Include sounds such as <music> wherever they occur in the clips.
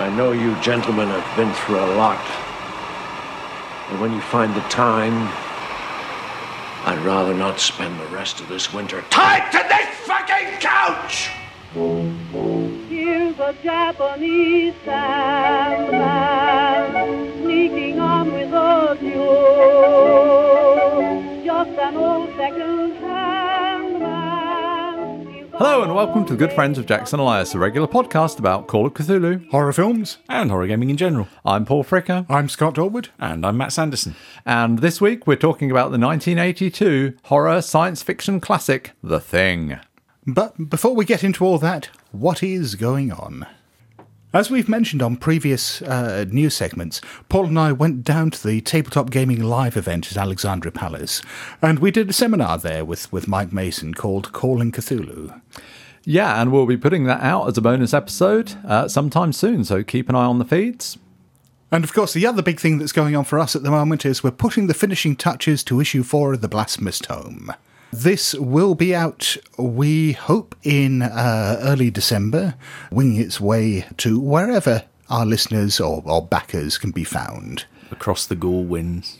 I know you gentlemen have been through a lot. And when you find the time, I'd rather not spend the rest of this winter tied to this fucking couch! Here's a Japanese sandman sneaking on with a Hello and welcome to the Good Friends of Jackson Elias, a regular podcast about Call of Cthulhu. Horror films. and horror gaming in general. I'm Paul Fricker, I'm Scott Dorward. And I'm Matt Sanderson. and this week we're talking about the 1982 horror science fiction classic, The Thing. But before we get into all that, what is going on? As we've mentioned on previous uh, news segments, Paul and I went down to the Tabletop Gaming Live event at Alexandra Palace, and we did a seminar there with, with Mike Mason called Calling Cthulhu. Yeah, and we'll be putting that out as a bonus episode uh, sometime soon, so keep an eye on the feeds. And of course, the other big thing that's going on for us at the moment is we're putting the finishing touches to issue four of the Blasphemous Tome. This will be out, we hope, in uh, early December, winging its way to wherever our listeners or, or backers can be found. Across the Ghoul winds.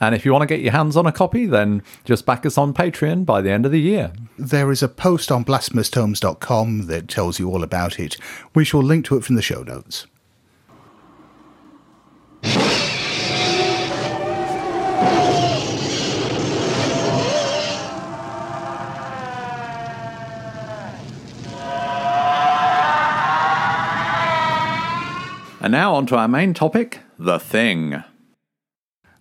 And if you want to get your hands on a copy, then just back us on Patreon by the end of the year. There is a post on blasphemoustomes.com that tells you all about it. We shall link to it from the show notes. And now on to our main topic, The Thing.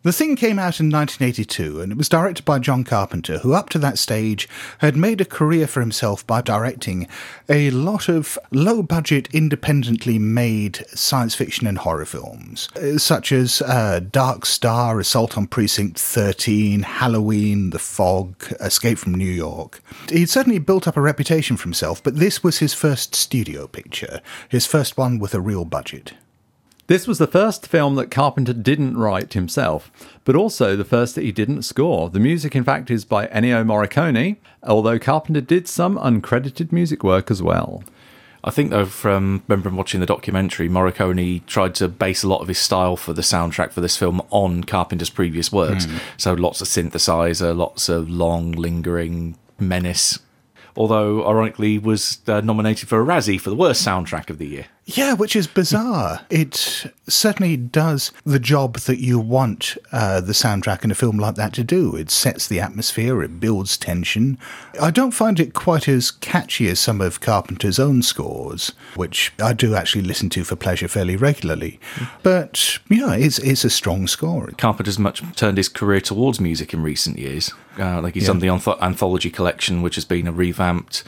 The Thing came out in 1982 and it was directed by John Carpenter, who up to that stage had made a career for himself by directing a lot of low budget, independently made science fiction and horror films, uh, such as uh, Dark Star, Assault on Precinct 13, Halloween, The Fog, Escape from New York. He'd certainly built up a reputation for himself, but this was his first studio picture, his first one with a real budget. This was the first film that Carpenter didn't write himself, but also the first that he didn't score. The music, in fact, is by Ennio Morricone, although Carpenter did some uncredited music work as well. I think, though, from remembering watching the documentary, Morricone tried to base a lot of his style for the soundtrack for this film on Carpenter's previous works. So lots of synthesizer, lots of long, lingering menace. Although, ironically, he was uh, nominated for a Razzie for the worst soundtrack of the year. Yeah, which is bizarre. It certainly does the job that you want uh, the soundtrack in a film like that to do. It sets the atmosphere, it builds tension. I don't find it quite as catchy as some of Carpenter's own scores, which I do actually listen to for pleasure fairly regularly. But yeah, it's it's a strong score. Carpenter's much turned his career towards music in recent years. Uh, like he's done the anth- anthology collection, which has been a revamped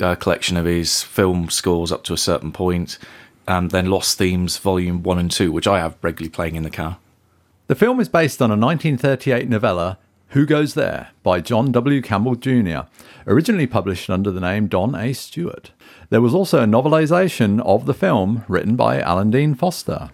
uh, collection of his film scores up to a certain point, and then Lost Themes Volume One and Two, which I have regularly playing in the car. The film is based on a 1938 novella, Who Goes There, by John W. Campbell Jr., originally published under the name Don A. Stewart. There was also a novelization of the film written by Alan Dean Foster.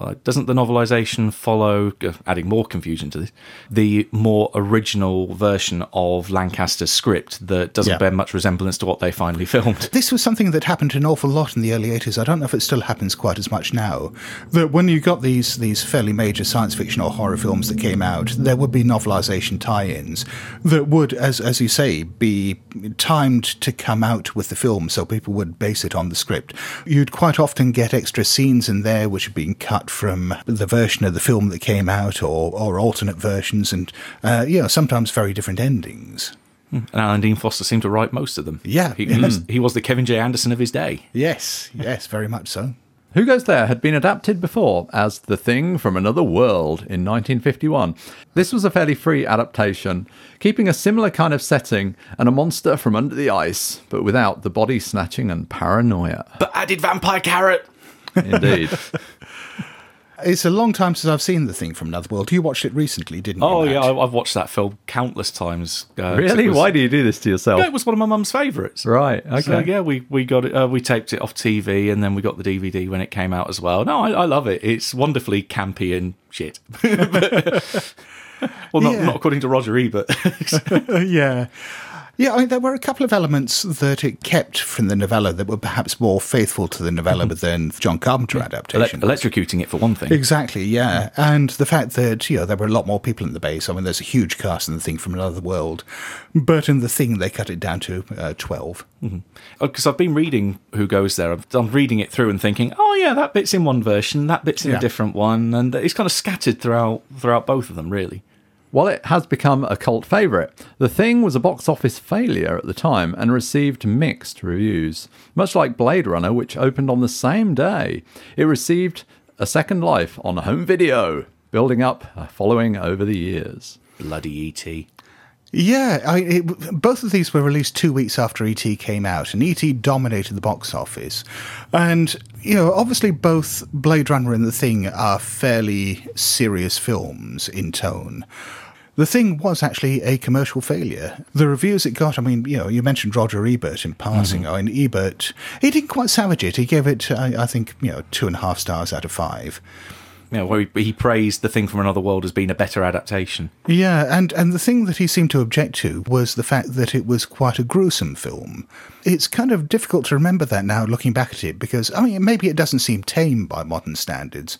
Uh, doesn't the novelization follow, uh, adding more confusion to this, the more original version of Lancaster's script that doesn't Yeah. bear much resemblance to what they finally filmed? This was something that happened an awful lot in the early 80s. I don't know if it still happens quite as much now. That when you got these these fairly major science fiction or horror films that came out, there would be novelization tie-ins that would, as as you say, be timed to come out with the film, so people would base it on the script. You'd quite often get extra scenes in there which had been cut from the version of the film that came out, or or alternate versions, and uh, you know sometimes very different endings. And Alan Dean Foster seemed to write most of them. Yeah. He, he was, he was the Kevin J. Anderson of his day. Yes, yes, very much so. Who Goes There had been adapted before as The Thing from Another World in 1951. This was a fairly free adaptation, keeping a similar kind of setting and a monster from under the ice, but without the body snatching and paranoia. But added Vampire Carrot! Indeed. <laughs> It's a long time since I've seen the thing from Another World. You watched it recently, didn't you? Oh, Matt? yeah, I- I've watched that film countless times. Uh, really? was- Why do you do this to yourself? Yeah, it was one of my mum's favourites. Right, okay. So yeah, we we got it. Uh, we taped it off TV, and then we got the DVD when it came out as well. No, I, I love it. It's wonderfully campy and shit. <laughs> well, not Yeah. not according to Roger Ebert. <laughs> <laughs> yeah. Yeah, I mean, there were a couple of elements that it kept from the novella that were perhaps more faithful to the novella than John Carpenter Ele- adaptation. electrocuting it for one thing. Exactly, yeah. And the fact that, you know, there were a lot more people in the base. I mean, there's a huge cast in the thing from another world. But in the thing, they cut it down to uh, 12. Because I've been reading Who Goes There. I've- I'm reading it through and thinking, oh yeah, that bit's in one version, that bit's in Yeah. a different one, and it's kind of scattered throughout throughout both of them, really. While it has become a cult favourite, The Thing was a box office failure at the time and received mixed reviews. Much like Blade Runner, which opened on the same day, it received a second life on home video, building up a following over the years. Bloody ET. Yeah, I, it, both of these were released two weeks after ET came out, and ET dominated the box office. And, you know, obviously both Blade Runner and The Thing are fairly serious films in tone. The Thing was actually a commercial failure. The reviews it got, I mean, you know, you mentioned Roger Ebert in passing. Mm-hmm. I mean, Ebert, he didn't quite savage it. He gave it, I, I think, you know, two and a half stars out of five. You know, where he, he praised The Thing from Another World as being a better adaptation. Yeah, and, and the thing that he seemed to object to was the fact that it was quite a gruesome film. It's kind of difficult to remember that now looking back at it because, I mean, maybe it doesn't seem tame by modern standards.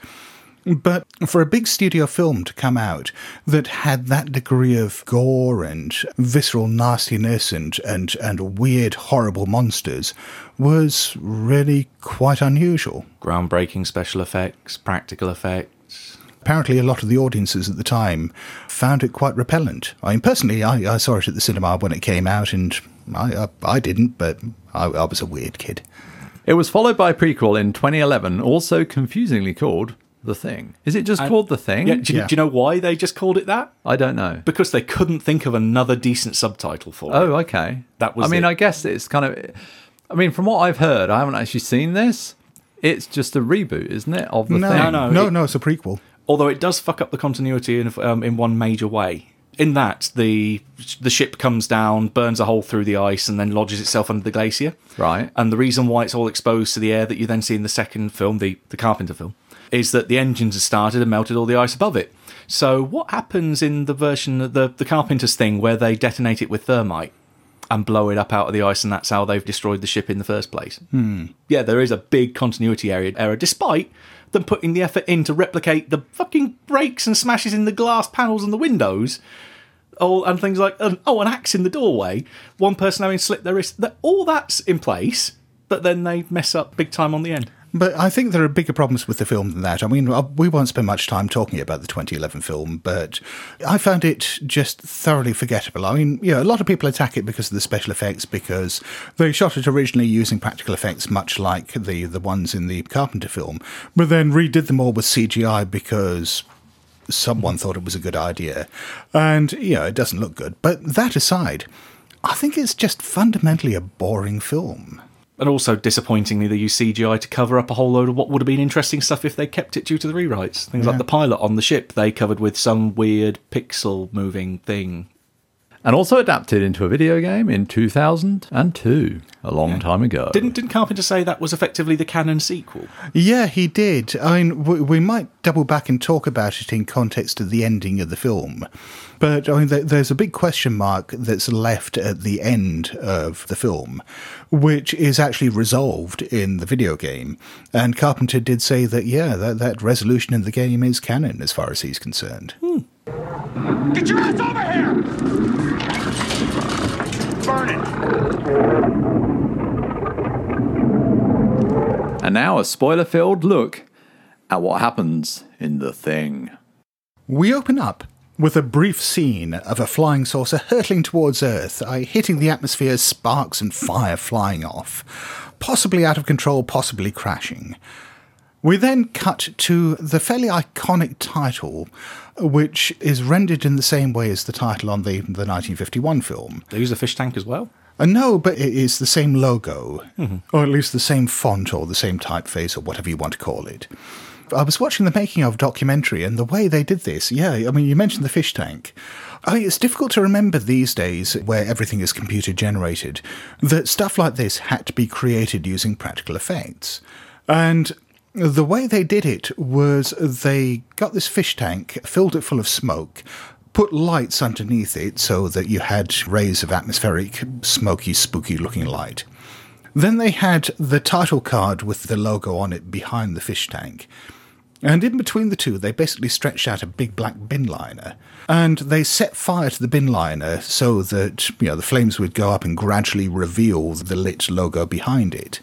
But for a big studio film to come out that had that degree of gore and visceral nastiness and, and, and weird, horrible monsters was really quite unusual. Groundbreaking special effects, practical effects. apparently a lot of the audiences at the time found it quite repellent. I mean, personally, I, I saw it at the cinema when it came out, and I I, I didn't, but I, I was a weird kid. It was followed by a prequel in 2011, also confusingly called The Thing. Is it just called The Thing? Yeah, do, you- Yeah. do you know why they just called it that? I don't know. Because they couldn't think of another decent subtitle for it. Oh, okay. That was I mean, it. I guess it's kind of. I mean, from what I've heard, I haven't actually seen this. It's just a reboot, isn't it, of the No, thing? no, no, it- no, it's a prequel. Although it does fuck up the continuity in, um, in one major way. In that the the ship comes down, burns a hole through the ice, and then lodges itself under the glacier. Right. And the reason why it's all exposed to the air that you then see in the second film, the the Carpenter film, is that the engines have started and melted all the ice above it. So what happens in the version of the the Carpenter's thing where they detonate it with thermite? and blow it up out of the ice, and that's how they've destroyed the ship in the first place. Hmm. Yeah, there is a big continuity area error, despite them putting the effort in to replicate the fucking breaks and smashes in the glass panels and the windows. Oh, and things like oh, an axe in the doorway, one person having slipped their wrist. That all that's in place, but then they mess up big time on the end. But I think there are bigger problems with the film than that. I mean, uh, we won't spend much time talking about the 2011 film, but I found it just thoroughly forgettable. I mean, you know, a lot of people attack it because of the special effects, because they shot it originally using practical effects, much like the, the ones in the Carpenter film, but then redid them all with CGI because someone thought it was a good idea. And, you know, it doesn't look good. But that aside, I think it's just fundamentally a boring film. And also, disappointingly, they use CGI to cover up a whole load of what would have been interesting stuff if they kept it due to the rewrites. Things like the pilot on the ship, they covered with some weird pixel moving thing. And also adapted into a video game in 2002, a long time ago. Didn't didn't Carpenter say that was effectively the canon sequel? Yeah, he did. I mean, we, we might double back and talk about it in context of the ending of the film. But I mean, there, there's a big question mark that's left at the end of the film, which is actually resolved in the video game. And Carpenter did say that, yeah, that, that resolution in the game is canon as far as he's concerned. Hmm. Get your ass over here! Burn it! And now a spoiler filled look at what happens in The Thing. We open up with a brief scene of a flying saucer hurtling towards Earth, uh, hitting the atmosphere, sparks and fire flying off, possibly out of control, possibly crashing. We then cut to the fairly iconic title, which is rendered in the same way as the title on the, the 1951 film. They use a fish tank as well. Uh, no, but it is the same logo, or at least the same font or the same typeface or whatever you want to call it. I was watching the making of documentary and the way they did this, yeah, I mean, you mentioned the fish tank. I mean, it's difficult to remember these days where everything is computer generated that stuff like this had to be created using practical effects. And the way they did it was they got this fish tank, filled it full of smoke, put lights underneath it so that you had rays of atmospheric, smoky, spooky looking light. Then they had the title card with the logo on it behind the fish tank. And in between the two, they basically stretched out a big black bin liner. And they set fire to the bin liner so that, you know, the flames would go up and gradually reveal the lit logo behind it.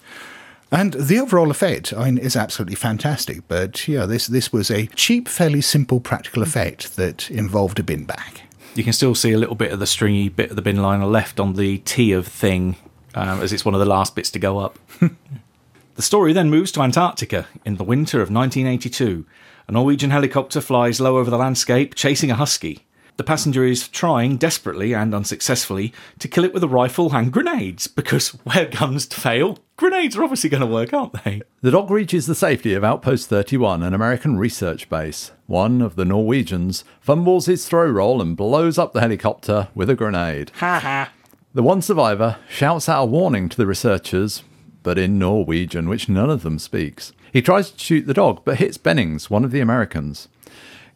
And the overall effect, I mean, is absolutely fantastic. But, yeah, this, this was a cheap, fairly simple practical effect that involved a bin bag. You can still see a little bit of the stringy bit of the bin liner left on the T of thing, um, as it's one of the last bits to go up. <laughs> the story then moves to Antarctica in the winter of 1982. A Norwegian helicopter flies low over the landscape, chasing a husky. The passenger is trying desperately and unsuccessfully to kill it with a rifle and grenades, because <laughs> where guns fail, grenades are obviously going to work, aren't they? The dog reaches the safety of Outpost 31, an American research base. One of the Norwegians fumbles his throw roll and blows up the helicopter with a grenade. Ha ha. The one survivor shouts out a warning to the researchers, but in Norwegian, which none of them speaks. He tries to shoot the dog, but hits Bennings, one of the Americans.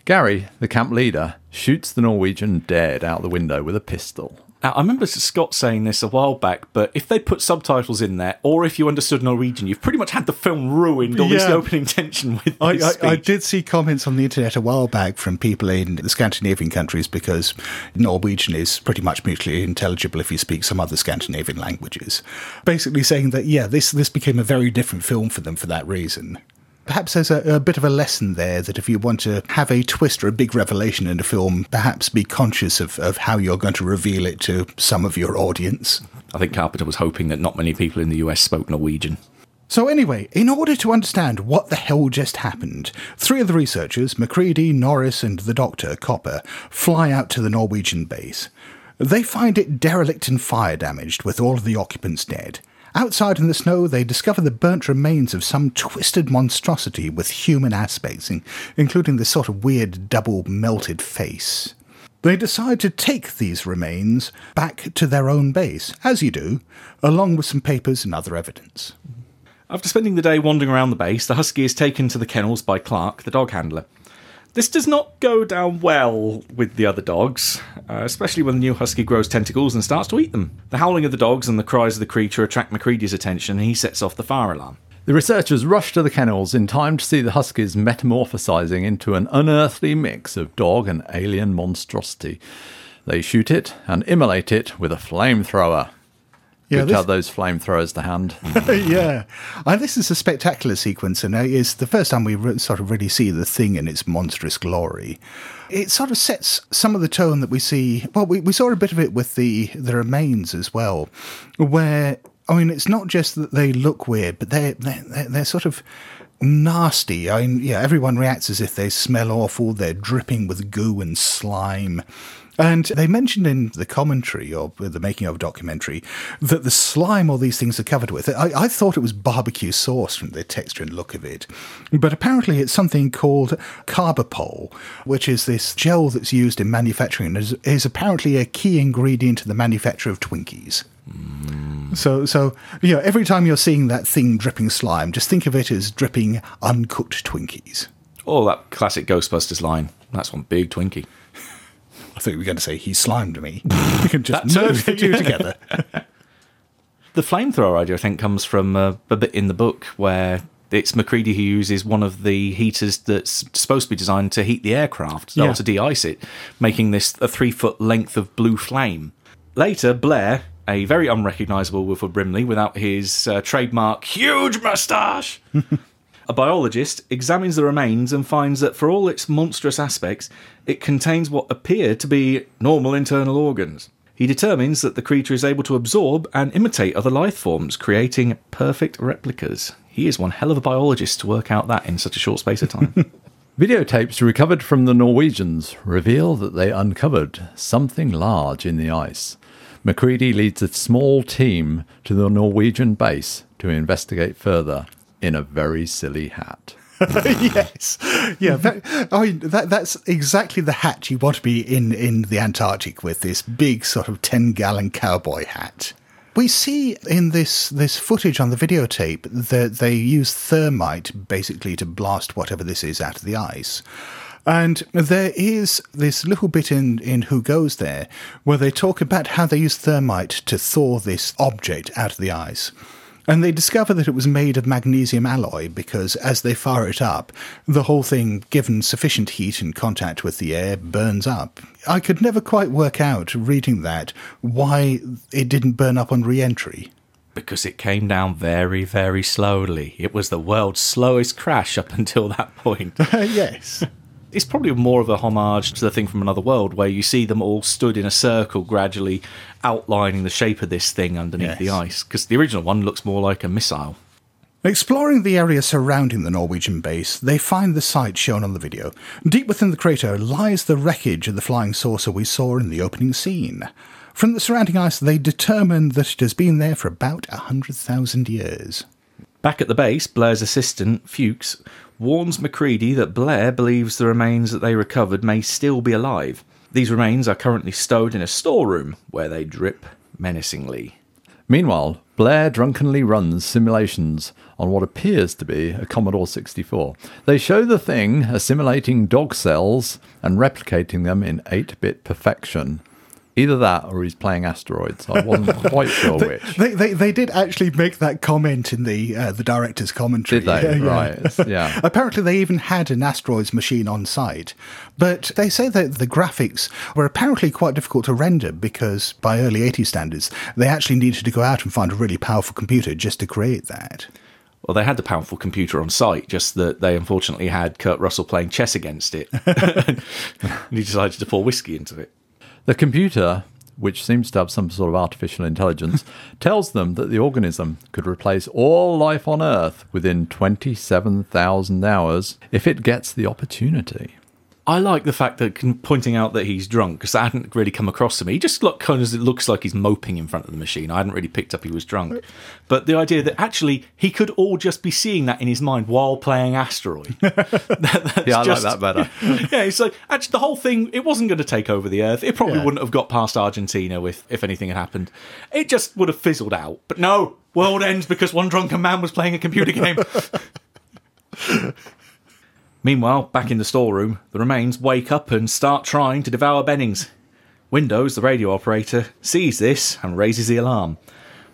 Gary, the camp leader, shoots the Norwegian dead out the window with a pistol. Now, I remember Scott saying this a while back, but if they put subtitles in there, or if you understood Norwegian, you've pretty much had the film ruined, all this opening tension with I, this I, I speech. did see comments on the internet a while back from people in the Scandinavian countries because Norwegian is pretty much mutually intelligible if you speak some other Scandinavian languages. Basically saying that, yeah, this, this became a very different film for them for that reason. Perhaps there's a, a bit of a lesson there that if you want to have a twist or a big revelation in a film, perhaps be conscious of, of how you're going to reveal it to some of your audience. I think Carpenter was hoping that not many people in the US spoke Norwegian. So, anyway, in order to understand what the hell just happened, three of the researchers, Macready, Norris, and the doctor, Copper, fly out to the Norwegian base. They find it derelict and fire damaged, with all of the occupants dead. Outside in the snow, they discover the burnt remains of some twisted monstrosity with human aspects, in- including this sort of weird double melted face. They decide to take these remains back to their own base, as you do, along with some papers and other evidence. After spending the day wandering around the base, the husky is taken to the kennels by Clark, the dog handler. This does not go down well with the other dogs, uh, especially when the new husky grows tentacles and starts to eat them. The howling of the dogs and the cries of the creature attract Macready's attention, and he sets off the fire alarm. The researchers rush to the kennels in time to see the huskies metamorphosizing into an unearthly mix of dog and alien monstrosity. They shoot it and immolate it with a flamethrower. Yeah, this- those flamethrowers to hand. <laughs> yeah, and this is a spectacular sequence, and uh, it's the first time we re- sort of really see the thing in its monstrous glory. It sort of sets some of the tone that we see. Well, we, we saw a bit of it with the the remains as well, where I mean, it's not just that they look weird, but they they they're, they're sort of nasty. I mean, yeah, everyone reacts as if they smell awful. They're dripping with goo and slime. And they mentioned in the commentary or the making of documentary that the slime all these things are covered with. I, I thought it was barbecue sauce from the texture and look of it, but apparently it's something called carbopol, which is this gel that's used in manufacturing and is, is apparently a key ingredient in the manufacture of Twinkies. So, so you know, every time you're seeing that thing dripping slime, just think of it as dripping uncooked Twinkies. Oh, that classic Ghostbusters line. That's one big Twinkie. I think we're going to say he slimed me. <laughs> You can just That too. merge the two together. <laughs> The flamethrower idea, I think, comes from uh, a bit in the book where it's Macready who uses one of the heaters that's supposed to be designed to heat the aircraft, Yeah. or to de-ice it, making this a three-foot length of blue flame. Later, Blair, a very unrecognisable Wilford Brimley without his uh, trademark huge moustache, <laughs> a biologist examines the remains and finds that for all its monstrous aspects, it contains what appear to be normal internal organs. He determines that the creature is able to absorb and imitate other life forms, creating perfect replicas. He is one hell of a biologist to work out that in such a short space of time. <laughs> Videotapes recovered from the Norwegians reveal that they uncovered something large in the ice. Macready leads a small team to the Norwegian base to investigate further in a very silly hat. <laughs> yes, yeah. That, I mean, that that's exactly the hat you want to be in in the Antarctic with this big sort of ten gallon cowboy hat. We see in this this footage on the videotape that they use thermite basically to blast whatever this is out of the ice. And there is this little bit in, in Who Goes There where they talk about how they use thermite to thaw this object out of the ice. And they discover that it was made of magnesium alloy because as they fire it up, the whole thing, given sufficient heat and contact with the air, burns up. I could never quite work out, reading that, why it didn't burn up on re entry. Because it came down very, very slowly. It was the world's slowest crash up <laughs> until that point. <laughs> yes. It's probably more of a homage to the thing from another world where you see them all stood in a circle gradually outlining the shape of this thing underneath the ice because the original one looks more like a missile Exploring the area surrounding the Norwegian base, they find the site shown on the video. Deep within the crater lies the wreckage of the flying saucer we saw in the opening scene. From the surrounding ice, they determine that it has been there for about a 100,000 years. back at the base blair's assistant fuchs warns macready that blair believes the remains that they recovered may still be alive these remains are currently stowed in a storeroom where they drip menacingly Meanwhile, Blair drunkenly runs simulations on what appears to be a Commodore 64. They show the thing assimilating dog cells and replicating them in 8 bit perfection. Either that or he's playing asteroids. I wasn't <laughs> quite sure which. They, they, they did actually make that comment in the uh, the director's commentary. Did they? Yeah, <laughs> yeah. Right. It's- Yeah. <laughs> Apparently, they even had an asteroids machine on site, but they say that the graphics were apparently quite difficult to render because, by early 80s standards, they actually needed to go out and find a really powerful computer just to create that. well they had the powerful computer on site just that they unfortunately had kurt russell playing chess against it and he decided to pour whiskey into it The computer, which seems to have some sort of artificial intelligence, <laughs> tells them that the organism could replace all life on Earth within 27,000 hours if it gets the opportunity. I like the fact that pointing out that he's drunk because I hadn't really come across to me. He just look kind of it looks like he's moping in front of the machine. I hadn't really picked up he was drunk, but the idea that actually he could all just be seeing that in his mind while playing Asteroid. <laughs> That- Yeah, I just- like that better. <laughs> yeah, it's like actually the whole thing. It wasn't going to take over the Earth. It probably Yeah. wouldn't have got past Argentina if if anything had happened. It just would have fizzled out. But no, world ends because one drunken man was playing a computer game. <laughs> Meanwhile, back in the storeroom, the remains wake up and start trying to devour Bennings. Windows, the radio operator, sees this and raises the alarm.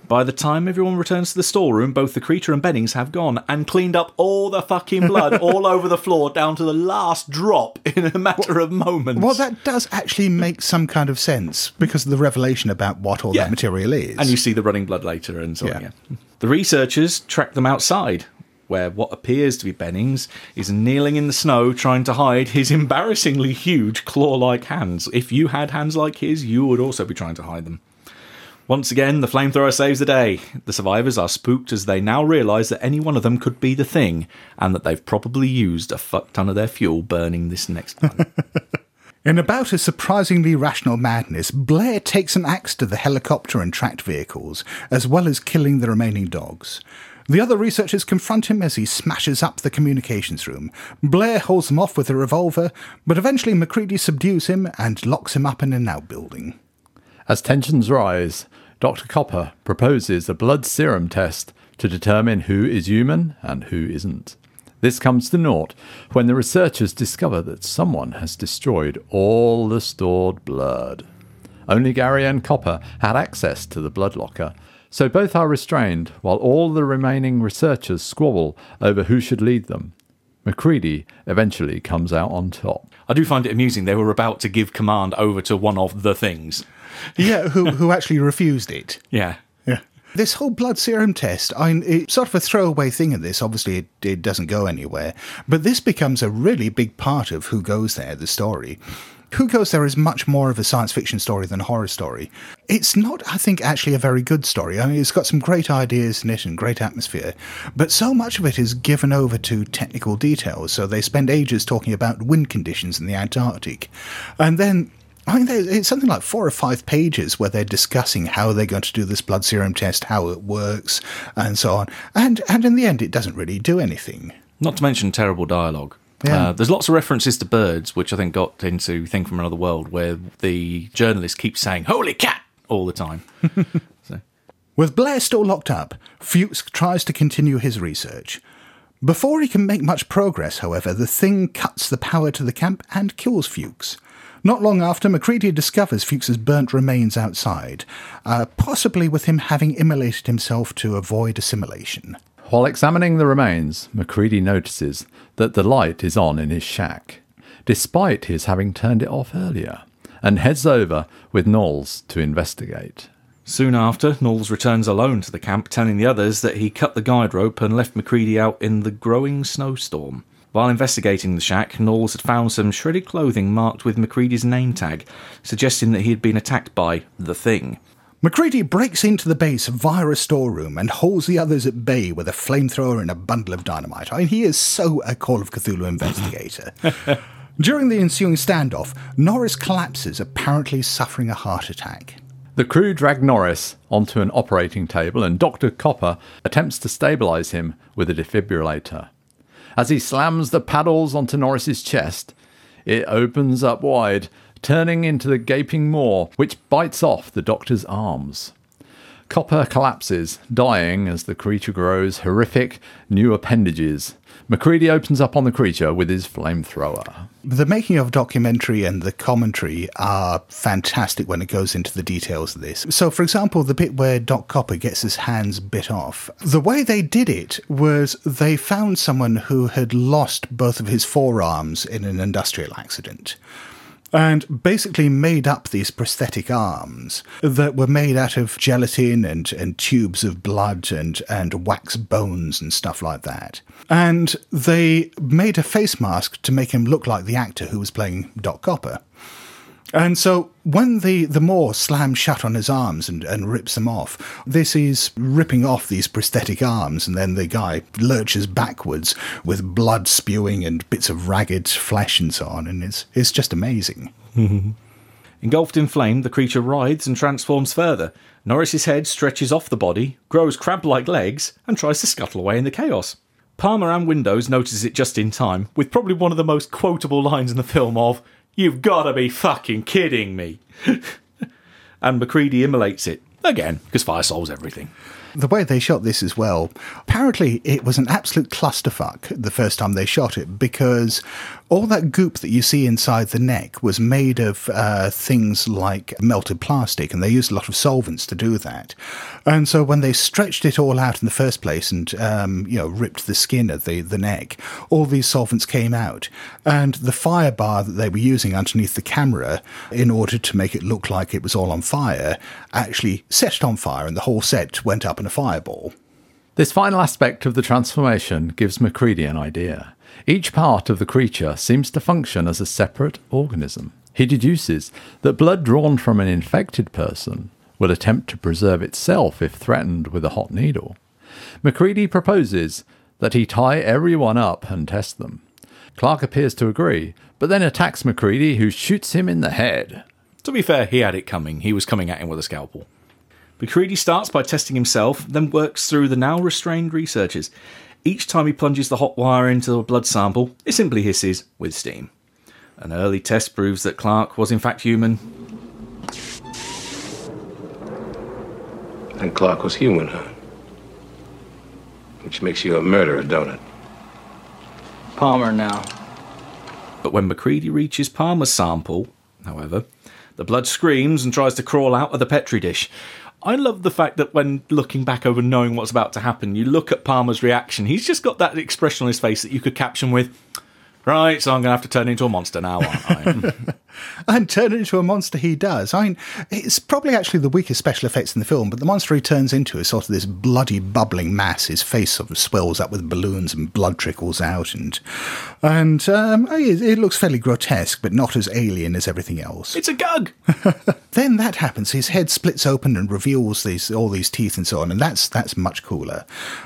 By the time everyone returns to the storeroom, both the creature and Bennings have gone and cleaned up all the fucking blood <laughs> all over the floor down to the last drop in a matter of moments. Well, that does actually make some kind of sense because of the revelation about what all Yeah. that material is. And you see the running blood later and so on. Yeah. Yeah. The researchers track them outside, where what appears to be Bennings is kneeling in the snow trying to hide his embarrassingly huge claw like hands. If you had hands like his, you would also be trying to hide them. Once again, the flamethrower saves the day. The survivors are spooked as they now realise that any one of them could be the thing, and that they've probably used a fuck ton of their fuel burning this next one. <laughs> In about a surprisingly rational madness, Blair takes an axe to the helicopter and tracked vehicles, as well as killing the remaining dogs. The other researchers confront him as he smashes up the communications room. Blair holds him off with a revolver, but eventually Macready subdues him and locks him up in an outbuilding. As tensions rise, Dr. Copper proposes a blood serum test to determine who is human and who isn't. This comes to naught when the researchers discover that someone has destroyed all the stored blood. Only Gary and Copper had access to the blood locker, so both are restrained while all the remaining researchers squabble over who should lead them. Macready eventually comes out on top. I do find it amusing they were about to give command over to one of the things. Yeah, who, who actually refused it. Yeah. Yeah. This whole blood serum test, I mean, it's sort of a throwaway thing in this. Obviously, it, it doesn't go anywhere. But this becomes a really big part of Who Goes There, the story. Who Goes There is much more of a science fiction story than a horror story. It's not, I think, actually a very good story. I mean, it's got some great ideas in it and great atmosphere, but so much of it is given over to technical details. So they spend ages talking about wind conditions in the Antarctic. And then I mean, it's something like four or five pages where they're discussing how they're going to do this blood serum test, how it works, and so on. And and in the end, it doesn't really do anything. Not to mention terrible dialogue. Yeah. Uh, there's lots of references to birds, which I think got into Thing from Another World, where the journalist keeps saying "Holy cat" all the time. <laughs> With Blair still locked up, Fuchs tries to continue his research. Before he can make much progress, however, the thing cuts the power to the camp and kills Fuchs. Not long after, Macready discovers Fuchs's burnt remains outside, uh, possibly with him having immolated himself to avoid assimilation. While examining the remains, Macready notices that the light is on in his shack, despite his having turned it off earlier, and heads over with Nauls to investigate. Soon after, Nauls returns alone to the camp, telling the others that he cut the guide rope and left Macready out in the growing snowstorm. While investigating the shack, Nauls had found some shredded clothing marked with Macready's name tag, suggesting that he had been attacked by the Thing. Macready breaks into the base via a storeroom and holds the others at bay with a flamethrower and a bundle of dynamite. I mean, he is so a Call of Cthulhu investigator. <laughs> During the ensuing standoff, Norris collapses, apparently suffering a heart attack. The crew drag Norris onto an operating table, and Dr. Copper attempts to stabilize him with a defibrillator. As he slams the paddles onto Norris's chest, it opens up wide, turning into the gaping maw, which bites off the doctor's arms. Copper collapses, dying as the creature grows horrific new appendages. Macready opens up on the creature with his flamethrower. The making of documentary and the commentary are fantastic when it goes into the details of this. So, for example, the bit where Doc Copper gets his hands bit off, the way they did it was they found someone who had lost both of his forearms in an industrial accident and basically made up these prosthetic arms that were made out of gelatin and, and tubes of blood and, and wax bones and stuff like that. And they made a face mask to make him look like the actor who was playing Doc Copper. And so when the, the maw slams shut on his arms and, and rips them off, this is ripping off these prosthetic arms, and then the guy lurches backwards with blood spewing and bits of ragged flesh and so on, and it's, it's just amazing. <laughs> Engulfed in flame, the creature writhes and transforms further. Norris's head stretches off the body, grows crab like legs, and tries to scuttle away in the chaos. Palmer and Windows notices it just in time, with probably one of the most quotable lines in the film of, You've gotta be fucking kidding me. <laughs> and Macready immolates it. Again, because fire solves everything. The way they shot this as well, apparently it was an absolute clusterfuck the first time they shot it because all that goop that you see inside the neck was made of uh, things like melted plastic, and they used a lot of solvents to do that. And so when they stretched it all out in the first place and um, you know ripped the skin of the, the neck, all these solvents came out, and the fire bar that they were using underneath the camera in order to make it look like it was all on fire actually set it on fire, and the whole set went up in a fireball. This final aspect of the transformation gives Macready an idea. Each part of the creature seems to function as a separate organism. He deduces that blood drawn from an infected person will attempt to preserve itself if threatened with a hot needle. Macready proposes that he tie everyone up and test them. Clark appears to agree, but then attacks Macready, who shoots him in the head. To be fair, he had it coming. He was coming at him with a scalpel. Macready starts by testing himself, then works through the now restrained researchers. Each time he plunges the hot wire into a blood sample, it simply hisses with steam. An early test proves that Clark was in fact human. And Clark was human, huh? Which makes you a murderer, don't it? Palmer now. But when Macready reaches Palmer's sample, however, the blood screams and tries to crawl out of the petri dish. I love the fact that when looking back over knowing what's about to happen, you look at Palmer's reaction. He's just got that expression on his face that you could caption with, Right, so I'm going to have to turn into a monster now, aren't I? <laughs> and turn into a monster he does. I mean, it's probably actually the weakest special effects in the film, but the monster he turns into is sort of this bloody, bubbling mass. His face sort of swells up with balloons and blood trickles out, and and um, it, it looks fairly grotesque, but not as alien as everything else. it's a gug! <laughs> Then that happens. His head splits open and reveals these all these teeth and so on, and that's that's much cooler.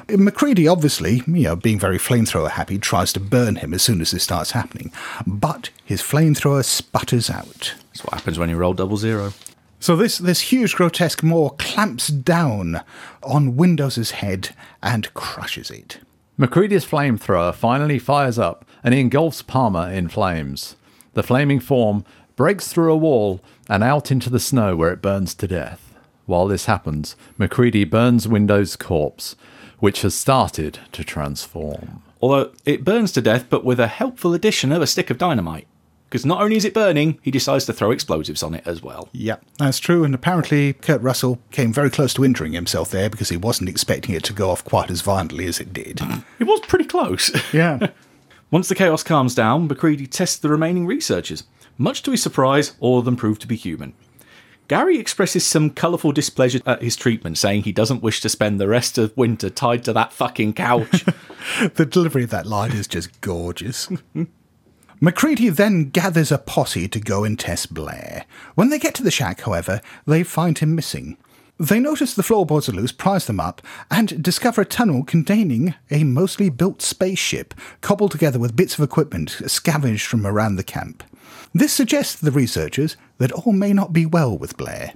Macready, obviously, you know, being very flamethrower happy, tries to burn him as soon as this starts happening, but his flamethrower sputters out. That's what happens when you roll double zero. So this this huge grotesque maw clamps down on Windows's head and crushes it. Macready's flamethrower finally fires up and engulfs Palmer in flames. The flaming form breaks through a wall and out into the snow where it burns to death. While this happens, Macready burns Window's corpse, which has started to transform. Although it burns to death, but with a helpful addition of a stick of dynamite. Because not only is it burning, he decides to throw explosives on it as well. Yeah, that's true. And apparently, Kurt Russell came very close to injuring himself there because he wasn't expecting it to go off quite as violently as it did. <laughs> It was pretty close. yeah. <laughs> Once the chaos calms down, Macready tests the remaining researchers. Much to his surprise, all of them prove to be human. Gary expresses some colourful displeasure at his treatment, saying he doesn't wish to spend the rest of winter tied to that fucking couch. <laughs> the delivery of that line is just gorgeous. <laughs> Macready then gathers a posse to go and test Blair. When they get to the shack, however, they find him missing. They notice the floorboards are loose, prise them up, and discover a tunnel containing a mostly built spaceship, cobbled together with bits of equipment scavenged from around the camp. This suggests to the researchers that all may not be well with Blair.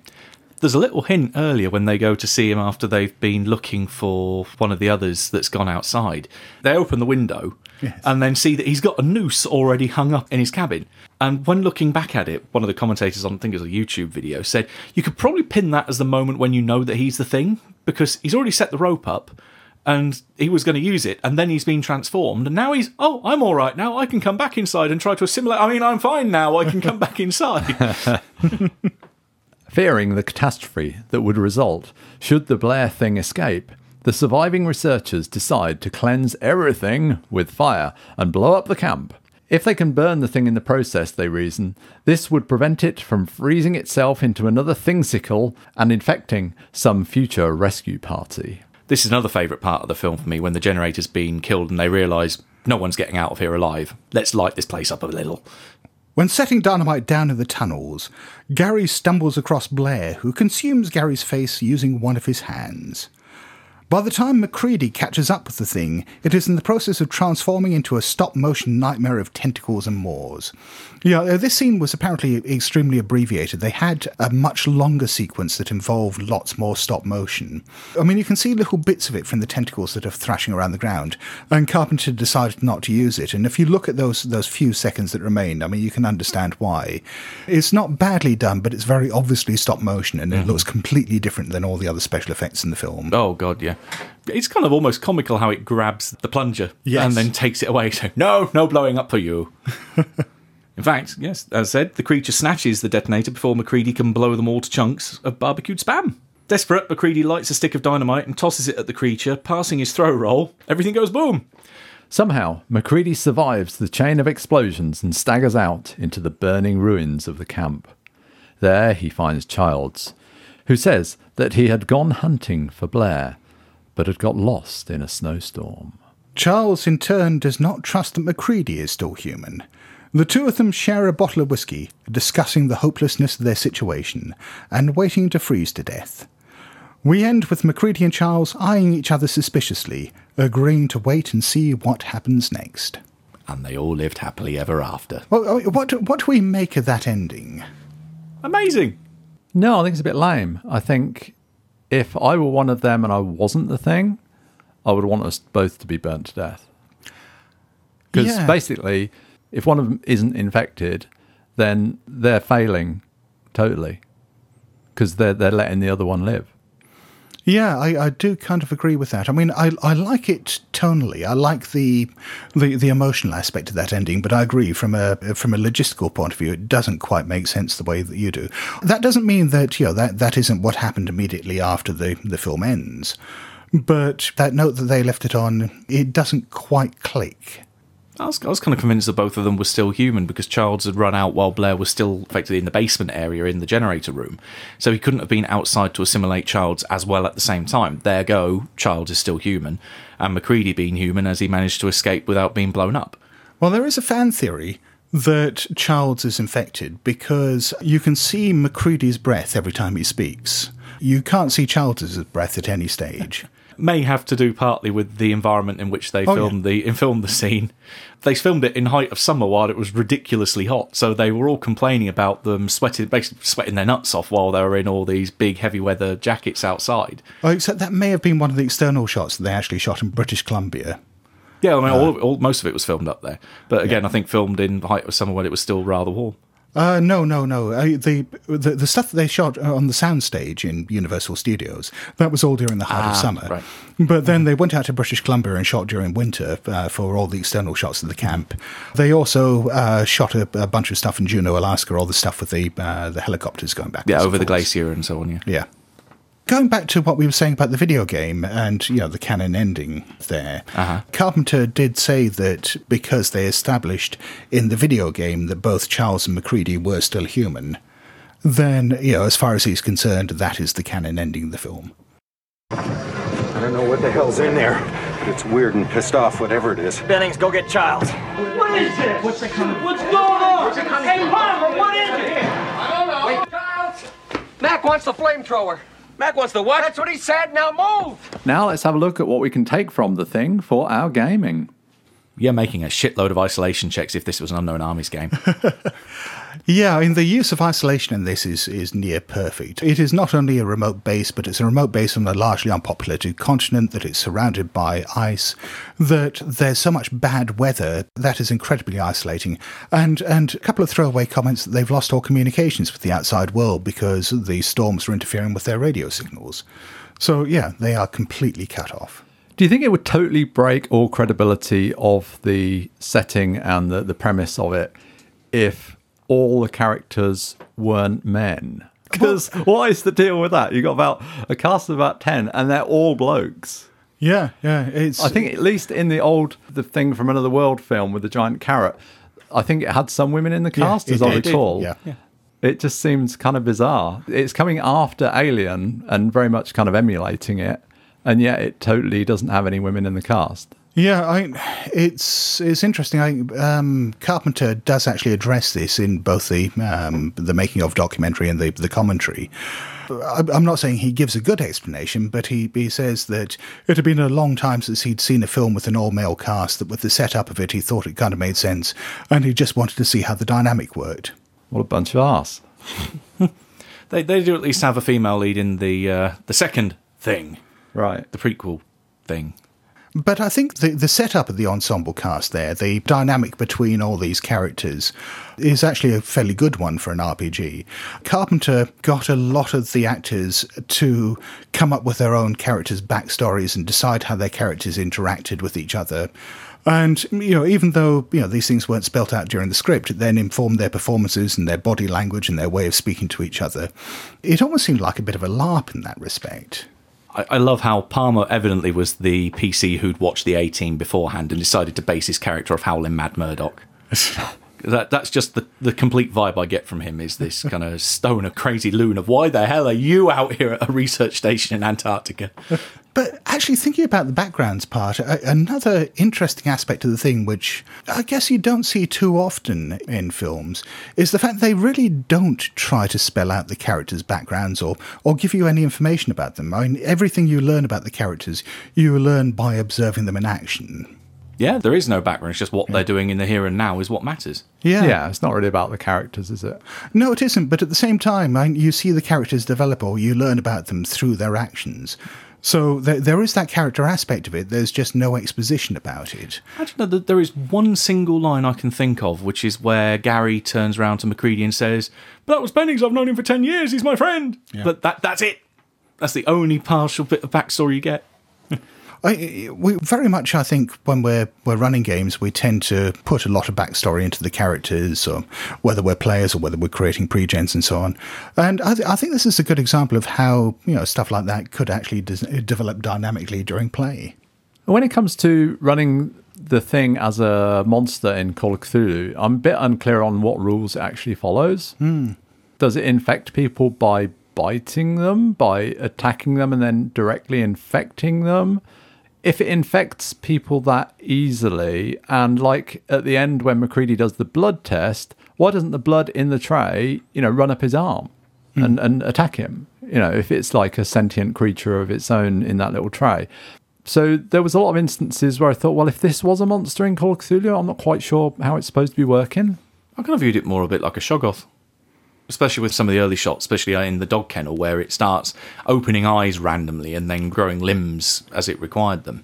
There's a little hint earlier when they go to see him after they've been looking for one of the others that's gone outside. They open the window Yes. and then see that he's got a noose already hung up in his cabin. And when looking back at it, one of the commentators on, I think it was a YouTube video, said you could probably pin that as the moment when you know that he's the thing because he's already set the rope up and he was going to use it and then he's been transformed and now he's oh i'm all right now i can come back inside and try to assimilate i mean i'm fine now i can come back inside <laughs> Fearing the catastrophe that would result should the Blair thing escape, the surviving researchers decide to cleanse everything with fire and blow up the camp. If they can burn the thing in the process, they reason, this would prevent it from freezing itself into another thingsicle and infecting some future rescue party. This is another favourite part of the film for me when the generator's been killed and they realise no one's getting out of here alive let's light this place up a little When setting dynamite down in the tunnels, Gary stumbles across Blair, who consumes Gary's face using one of his hands. By the time Macready catches up with the thing, it is in the process of transforming into a stop motion nightmare of tentacles and maws. Yeah, uh, this scene was apparently extremely abbreviated. They had a much longer sequence that involved lots more stop motion. I mean, you can see little bits of it from the tentacles that are thrashing around the ground, and Carpenter decided not to use it. And if you look at those those few seconds that remained, I mean, you can understand why. It's not badly done, but it's very obviously stop motion, and it looks completely different than all the other special effects in the film. oh god yeah it's kind of almost comical how it grabs the plunger Yes. and then takes it away <laughs> so no no blowing up for you <laughs> in fact yes as I said the creature snatches the detonator before macready can blow them all to chunks of barbecued spam desperate macready lights a stick of dynamite and tosses it at the creature passing his throw roll everything goes boom Somehow, Macready survives the chain of explosions and staggers out into the burning ruins of the camp. There he finds Childs, who says that he had gone hunting for Blair, but had got lost in a snowstorm. Charles, in turn, does not trust that Macready is still human. The two of them share a bottle of whiskey, discussing the hopelessness of their situation and waiting to freeze to death. We end with Macready and Charles eyeing each other suspiciously, agreeing to wait and see what happens next. and they all lived happily ever after Well, uh, what, what do we make of that ending? amazing No, I think it's a bit lame. I think if I were one of them and I wasn't the thing, I would want us both to be burnt to death. Because Yeah. basically, if one of them isn't infected, then they're failing totally. Because they're, they're letting the other one live. Yeah, I, I do kind of agree with that. I mean, I, I like it tonally. I like the, the the emotional aspect of that ending, but I agree from a from a logistical point of view, it doesn't quite make sense the way that you do. That doesn't mean that you know that that isn't what happened immediately after the the film ends, but that note that they left it on, it doesn't quite click. I was, I was kind of convinced that both of them were still human because Childs had run out while Blair was still effectively in the basement area in the generator room. So he couldn't have been outside to assimilate Childs as well at the same time. There go, Childs is still human, and Macready being human as he managed to escape without being blown up. Well, there is a fan theory that Childs is infected because you can see Macready's breath every time he speaks. You can't see Childs' breath at any stage. May have to do partly with the environment in which they Oh, filmed the filmed the scene. They filmed it in height of summer while it was ridiculously hot, so they were all complaining about them sweating, basically sweating their nuts off while they were in all these big heavy weather jackets outside. Oh, except that may have been one of the external shots that they actually shot in British Columbia. Yeah, I mean, uh, all, all, most of it was filmed up there, but again, I think filmed in height of summer when it was still rather warm. Uh, no, no, no. Uh, the, the the stuff that they shot on the soundstage in Universal Studios that was all during the heart of Ah, summer. right. But then they went out to British Columbia and shot during winter uh, for all the external shots of the camp. They also uh, shot a, a bunch of stuff in Juneau, Alaska, all the stuff with the uh, the helicopters going back. Yeah, over the glacier and so on. Yeah. Yeah. Going back to what we were saying about the video game and you know the canon ending there, Uh-huh. Carpenter did say that because they established in the video game that both Charles and Macready were still human, then you know as far as he's concerned, that is the canon ending of the film. I don't know what the hell's in there, but it's weird and pissed off, whatever it is. Bennings, go get Childs. What is this? What's the What's going on? Hey, Palmer, what is it? I don't know. Wait, Childs! Mac wants the flamethrower. Mac wants the what? That's what he said. Now move. Now let's have a look at what we can take from the thing for our gaming. You're making a shitload of isolation checks if this was an unknown armies game. <laughs> Yeah, I mean, the use of isolation in this is, is near perfect. It is not only a remote base, but it's a remote base on a largely unpopulated continent, that it's surrounded by ice, that there's so much bad weather that is incredibly isolating. And, and a couple of throwaway comments that they've lost all communications with the outside world because the storms are interfering with their radio signals. So, yeah, they are completely cut off. Do you think it would totally break all credibility of the setting and the, the premise of it if all the characters weren't men? <laughs> Because what is the deal with that? You got about a cast of about ten, and they're all blokes. Yeah, yeah. It's, I think at least in the old the thing from another world film with the giant carrot, I think it had some women in the cast, it as I did. recall. Yeah. It just seems kind of bizarre. It's coming after Alien and very much kind of emulating it, and yet it totally doesn't have any women in the cast. Yeah, I, it's it's interesting. I, um, Carpenter does actually address this in both the um, the making of documentary and the the commentary. I, I'm not saying he gives a good explanation, but he, he says that it had been a long time since he'd seen a film with an all male cast. That with the setup of it, he thought it kind of made sense, and he just wanted to see how the dynamic worked. What a bunch of arse. <laughs> they they do at least have a female lead in the uh, the second thing, Right. the prequel thing. But I think the, the setup of the ensemble cast there, the dynamic between all these characters, is actually a fairly good one for an RPG. Carpenter got a lot of the actors to come up with their own characters' backstories and decide how their characters interacted with each other. And, you know, even though, you know, these things weren't spelt out during the script, it then informed their performances and their body language and their way of speaking to each other. It almost seemed like a bit of a LARP in that respect. I, love how Palmer evidently was the PC who'd watched the A Team beforehand and decided to base his character off Howlin' Mad Murdock. <laughs> that that's just the, the complete vibe I get from him is this <laughs> kind of stoner crazy loon of why the hell are you out here at a research station in Antarctica? But actually, thinking about the backgrounds part, another interesting aspect of the thing, which I guess you don't see too often in films, is the fact they really don't try to spell out the characters' backgrounds or, or give you any information about them. I mean, everything you learn about the characters, you learn by observing them in action. Yeah, there is no background. It's just what they're doing in the here and now is what matters. Yeah. Yeah, it's not really about the characters, is it? No, it isn't. But at the same time, I, you see the characters develop or you learn about them through their actions. So there, there is that character aspect of it. There's just no exposition about it. Actually, no, there is one single line I can think of, which is where Gary turns around to Macready and says, "But that was Bennings. I've known him for ten years. He's my friend." But that that's it. That's the only partial bit of backstory you get. I, we very much, I think, when we're we're running games, we tend to put a lot of backstory into the characters, or whether we're players or whether we're creating pre-gens and so on. And I, th- I think this is a good example of how you know stuff like that could actually develop dynamically during play. When it comes to running the thing as a monster in Call of Cthulhu, I'm a bit unclear on what rules it actually follows. Hmm. Does it infect people by biting them, by attacking them, and then directly infecting them? If it infects people that easily, and like at the end when Macready does the blood test, why doesn't the blood in the tray, you know, run up his arm hmm. and, and attack him? You know, if it's like a sentient creature of its own in that little tray. So there was a lot of instances where I thought, well, if this was a monster in Call of Cthulhu, I'm not quite sure how it's supposed to be working. I kind of viewed it more a bit like a Shoggoth. Especially with some of the early shots, especially uh, in the dog kennel, where it starts opening eyes randomly and then growing limbs as it required them.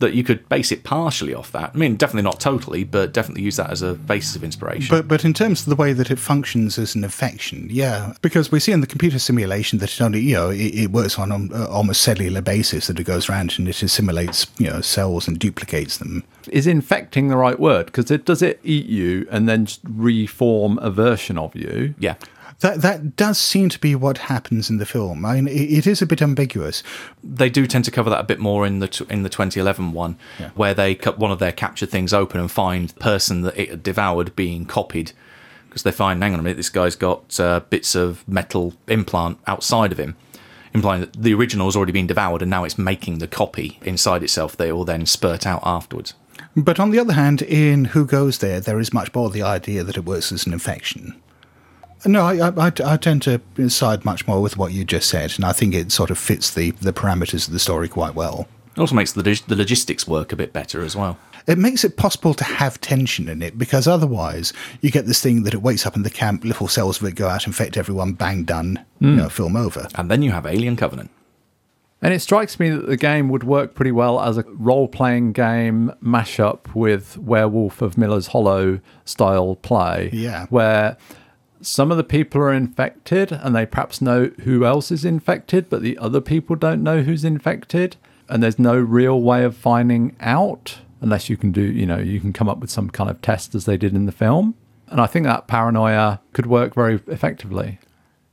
That you could base it partially off that. I mean, definitely not totally, but definitely use that as a basis of inspiration. But but in terms of the way that it functions as an infection, yeah, because we see in the computer simulation that it only you know it, it works on an uh, almost cellular basis that it goes around and it assimilates you know cells and duplicates them. Is infecting the right word? Because it does it eat you and then just reform a version of you? yeah. That that does seem to be what happens in the film. I mean, it, it is a bit ambiguous. they do tend to cover that a bit more in the t- in the 2011 one, where they cut one of their captured things open and find the person that it had devoured being copied, because they find, hang on a minute, this guy's got uh, bits of metal implant outside of him, implying that the original has already been devoured and now it's making the copy inside itself. They all then spurt out afterwards. But on the other hand, in Who Goes There, there is much more the idea that it works as an infection. No, I, I, I- I tend to side much more with what you just said, and I think it sort of fits the, the parameters of the story quite well. It also makes the, the logistics work a bit better as well. It makes it possible to have tension in it because otherwise you get this thing that it wakes up in the camp, little cells of it go out, infect everyone, bang, done, you hmm. know, film over. And then you have Alien Covenant. And it strikes me that the game would work pretty well as a role playing game mashup with Werewolf of Miller's Hollow style play. Yeah. Where some of the people are infected and they perhaps know who else is infected, but the other people don't know who's infected. And there's no real way of finding out unless you can do, you know, you can come up with some kind of test as they did in the film. And I think that paranoia could work very effectively.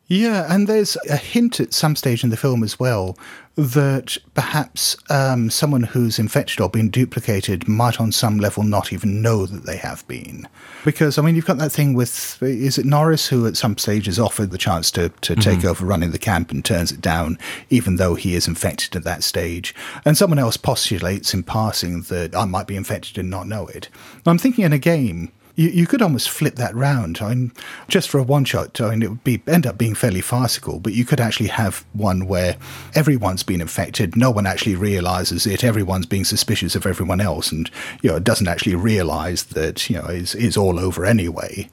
Yeah, and there's a hint at some stage in the film as well that perhaps um, someone who's infected or been duplicated might, on some level, not even know that they have been. Because, I mean, you've got that thing with, is it Norris who at some stage is offered the chance to, to take over running the camp and turns it down, even though he is infected at that stage? And someone else postulates in passing that I might be infected and not know it. I'm thinking in a game, you, you could almost flip that round. I mean, just for a one shot, I mean, it would be end up being fairly farcical, but you could actually have one where everyone's been infected, no one actually realizes it, everyone's being suspicious of everyone else, and you know, doesn't actually realize that you know is all over anyway.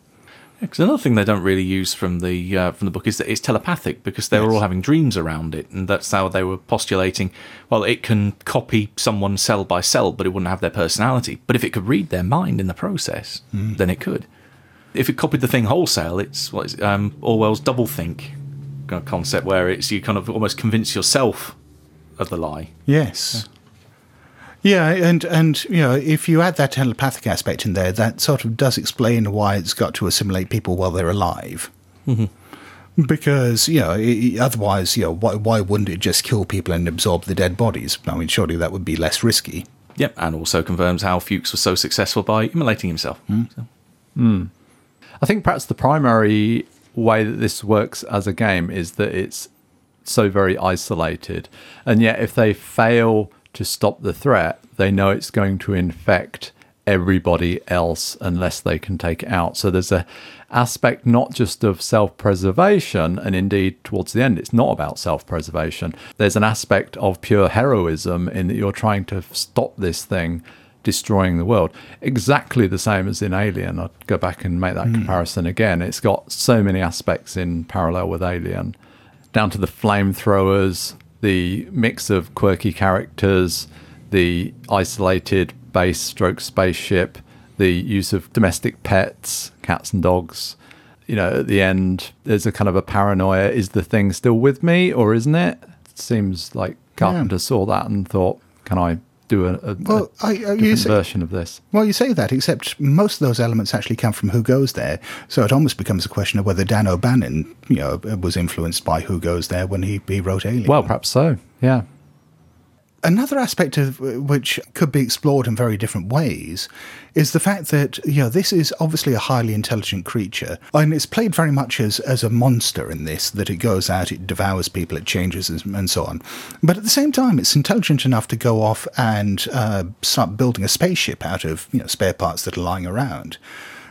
Because another thing they don't really use from the uh, from the book is that it's telepathic because they were all having dreams around it, and that's how they were postulating. Well, it can copy someone cell by cell, but it wouldn't have their personality. But if it could read their mind in the process, then it could. If it copied the thing wholesale, it's what is it, um, Orwell's doublethink kind of concept, where it's you kind of almost convince yourself of the lie. Yes. Yeah, and and you know, if you add that telepathic aspect in there, that sort of does explain why it's got to assimilate people while they're alive. Mm-hmm. Because you know, i i otherwise, you know, why why wouldn't it just kill people and absorb the dead bodies? I mean, surely that would be less risky. Yep, and also confirms how Fuchs was so successful by immolating himself. Hmm. So- hmm. I think perhaps the primary way that this works as a game is that it's so very isolated. And yet, if they fail to stop the threat, they know it's going to infect everybody else unless they can take it out. So there's a aspect not just of self-preservation and indeed towards the end it's not about self-preservation. There's an aspect of pure heroism in that you're trying to stop this thing destroying the world. Exactly the same as in Alien. I'd go back and make that hmm. comparison again. It's got so many aspects in parallel with Alien, down to the flamethrowers, the mix of quirky characters, the isolated base stroke spaceship, the use of domestic pets, cats and dogs. You know, at the end, there's a kind of a paranoia is the thing still with me or isn't it? Seems like Carpenter saw that and thought, can I do a, a, Well, a I- different you say- version of this? Well, you say that, except most of those elements actually come from Who Goes There. So it almost becomes a question of whether Dan O'Bannon, you know, was influenced by Who Goes There when he, he wrote Alien. Well, perhaps so. Yeah. Another aspect of which could be explored in very different ways is the fact that you know this is obviously a highly intelligent creature, and it's played very much as as a monster in this. That it goes out, it devours people, it changes, and and so on. But at the same time, it's intelligent enough to go off and uh, start building a spaceship out of you know spare parts that are lying around.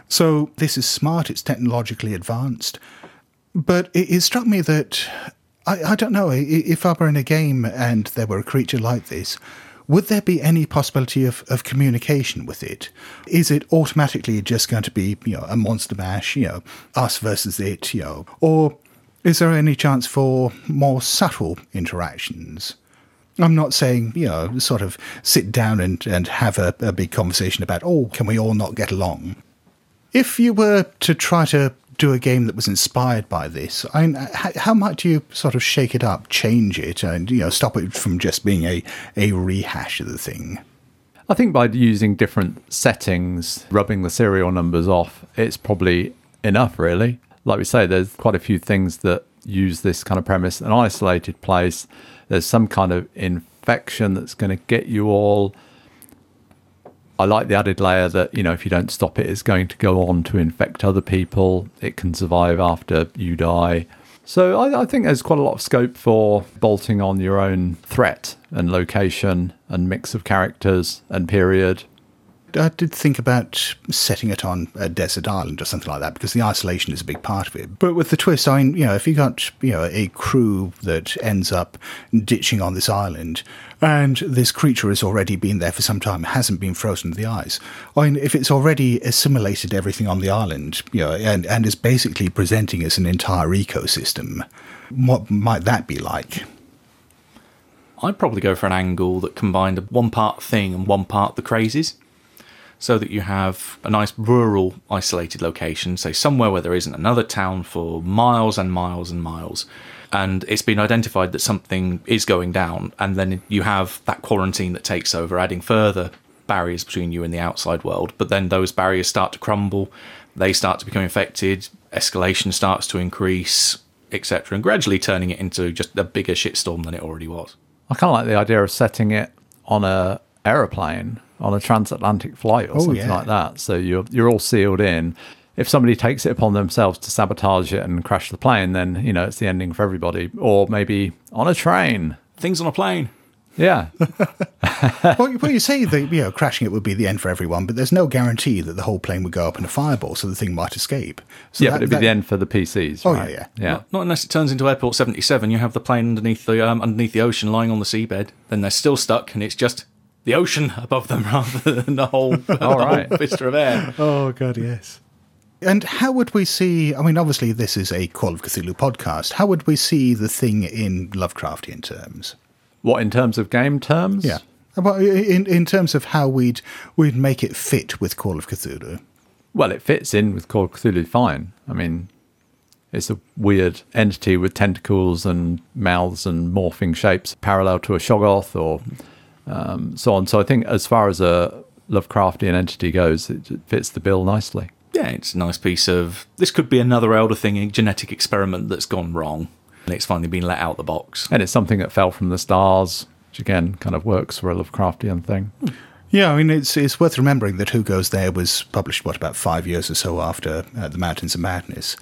So this is smart. It's technologically advanced. But it, it struck me that I, I don't know if I were in a game and there were a creature like this. Would there be any possibility of, of communication with it? Is it automatically just going to be, you know, a monster mash, you know, us versus it, you know, or is there any chance for more subtle interactions? I'm not saying, you know, sort of sit down and, and have a, a big conversation about, oh, can we all not get along? If you were to try to do a game that was inspired by this, I mean, uh, how, how might you sort of shake it up, change it, and, you know, stop it from just being a, a rehash of the thing? I think by using different settings, rubbing the serial numbers off, it's probably enough, really. Like we say, there's quite a few things that use this kind of premise an isolated place, there's some kind of infection that's going to get you all. I like the added layer that, you know, if you don't stop it, it's going to go on to infect other people. It can survive after you die. So I, I, think there's quite a lot of scope for bolting on your own threat and location and mix of characters and period. I did think about setting it on a desert island or something like that because the isolation is a big part of it. But with the twist, I mean, you know, if you got you know a crew that ends up ditching on this island, and this creature has already been there for some time, hasn't been frozen to the ice. I mean, if it's already assimilated everything on the island, you know, and and is basically presenting as an entire ecosystem, what might that be like? I'd probably go for an angle that combined a one part thing and one part the Crazies so that you have a nice rural isolated location, say somewhere where there isn't another town for miles and miles and miles. And it's been identified that something is going down, and then you have that quarantine that takes over, adding further barriers between you and the outside world. But then those barriers start to crumble, they start to become infected, escalation starts to increase, etc., and gradually turning it into just a bigger shitstorm than it already was. I kind of like the idea of setting it on a aeroplane on a transatlantic flight or Oh, something yeah. like that. So you're you're all sealed in. If somebody takes it upon themselves to sabotage it and crash the plane, then you know it's the ending for everybody. Or maybe on a train. Things on a plane. Yeah, <laughs> well, well, you say that you know crashing it would be the end for everyone, but there's no guarantee that the whole plane would go up in a fireball, so the thing might escape. So yeah, that- but it'd be the end for the PCs. Oh, right? yeah, yeah. Not, not unless it turns into Airport 77. You have the plane underneath the um, underneath the ocean, lying on the seabed. Then they're still stuck, and it's just the ocean above them <laughs> rather than the whole, <laughs> the whole vista of air. Oh god, yes. And how would we see? I mean, obviously, this is a Call of Cthulhu podcast. How would we see the thing in Lovecraftian terms? What in terms of game terms? Yeah, well, in in terms of how we'd we'd make it fit with Call of Cthulhu. Well, it fits in with Call of Cthulhu fine. I mean, it's a weird entity with tentacles and mouths and morphing shapes, parallel to a Shoggoth or um, so on. So I think as far as a Lovecraftian entity goes, it, it fits the bill nicely. Yeah, it's a nice piece of. This could be another Elder thing, a genetic experiment that's gone wrong, and it's finally been let out the box. And it's something that fell from the stars, which again kind of works for a Lovecraftian thing. Yeah, I mean, it's it's worth remembering that Who Goes There was published what about five years or so after uh, The Mountains of Madness,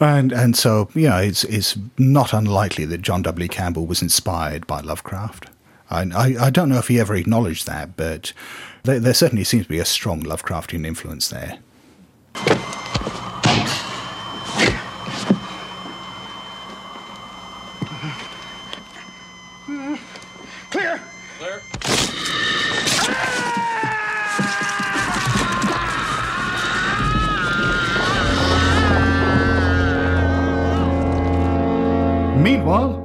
and and so yeah, it's it's not unlikely that John W. Campbell was inspired by Lovecraft. I I, I don't know if he ever acknowledged that, but there, there certainly seems to be a strong Lovecraftian influence there.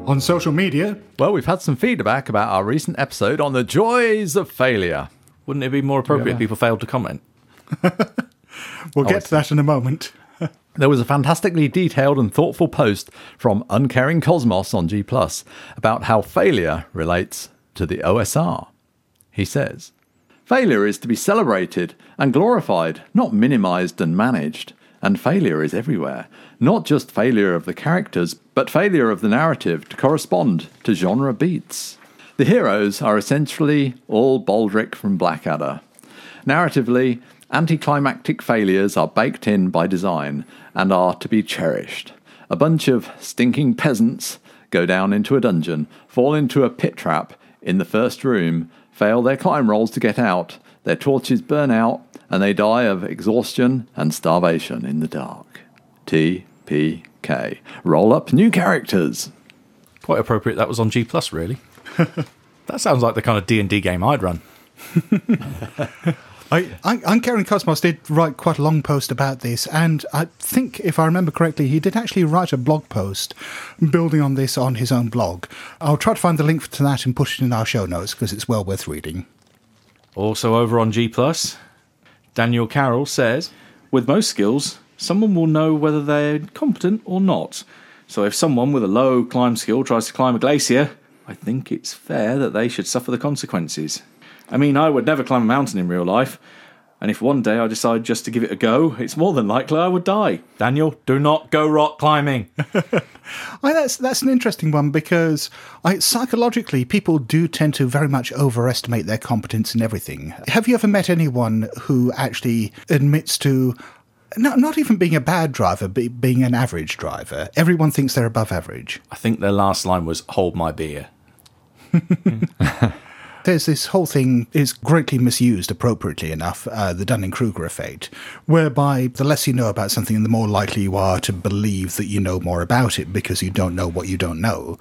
On social media, Well, we've had some feedback about our recent episode on the joys of failure. Wouldn't it be more appropriate Yeah. if people failed to comment? <laughs> we'll I get to that in a moment. <laughs> There was a fantastically detailed and thoughtful post from Uncaring Cosmos on G Plus about how failure relates to the OSR. He says, Failure is to be celebrated and glorified, not minimized and managed. And failure is everywhere. Not just failure of the characters, but failure of the narrative to correspond to genre beats. The heroes are essentially all Baldrick from Blackadder. Narratively, anticlimactic failures are baked in by design and are to be cherished. A bunch of stinking peasants go down into a dungeon, fall into a pit trap in the first room, fail their climb rolls to get out, their torches burn out, and they die of exhaustion and starvation in the dark. TPK. Roll up new characters. Quite appropriate. That was on G Plus, really. <laughs> that sounds like the kind of D and D game I'd run. <laughs> I, I, Karen Cosmos did write quite a long post about this, and I think, if I remember correctly, he did actually write a blog post building on this on his own blog. I'll try to find the link to that and put it in our show notes because it's well worth reading. Also over on G Plus, Daniel Carroll says, with most skills, someone will know whether they're competent or not. So if someone with a low climb skill tries to climb a glacier, I think it's fair that they should suffer the consequences. I mean, I would never climb a mountain in real life, and if one day I decide just to give it a go, it's more than likely I would die. Daniel, do not go rock climbing. <laughs> I, that's that's an interesting one because I, psychologically, people do tend to very much overestimate their competence in everything. Have you ever met anyone who actually admits to not, not even being a bad driver, but being an average driver? Everyone thinks they're above average. I think their last line was "Hold my beer." <laughs> There's this whole thing is greatly misused, appropriately enough, uh, the Dunning Kruger effect, whereby the less you know about something, the more likely you are to believe that you know more about it because you don't know what you don't know.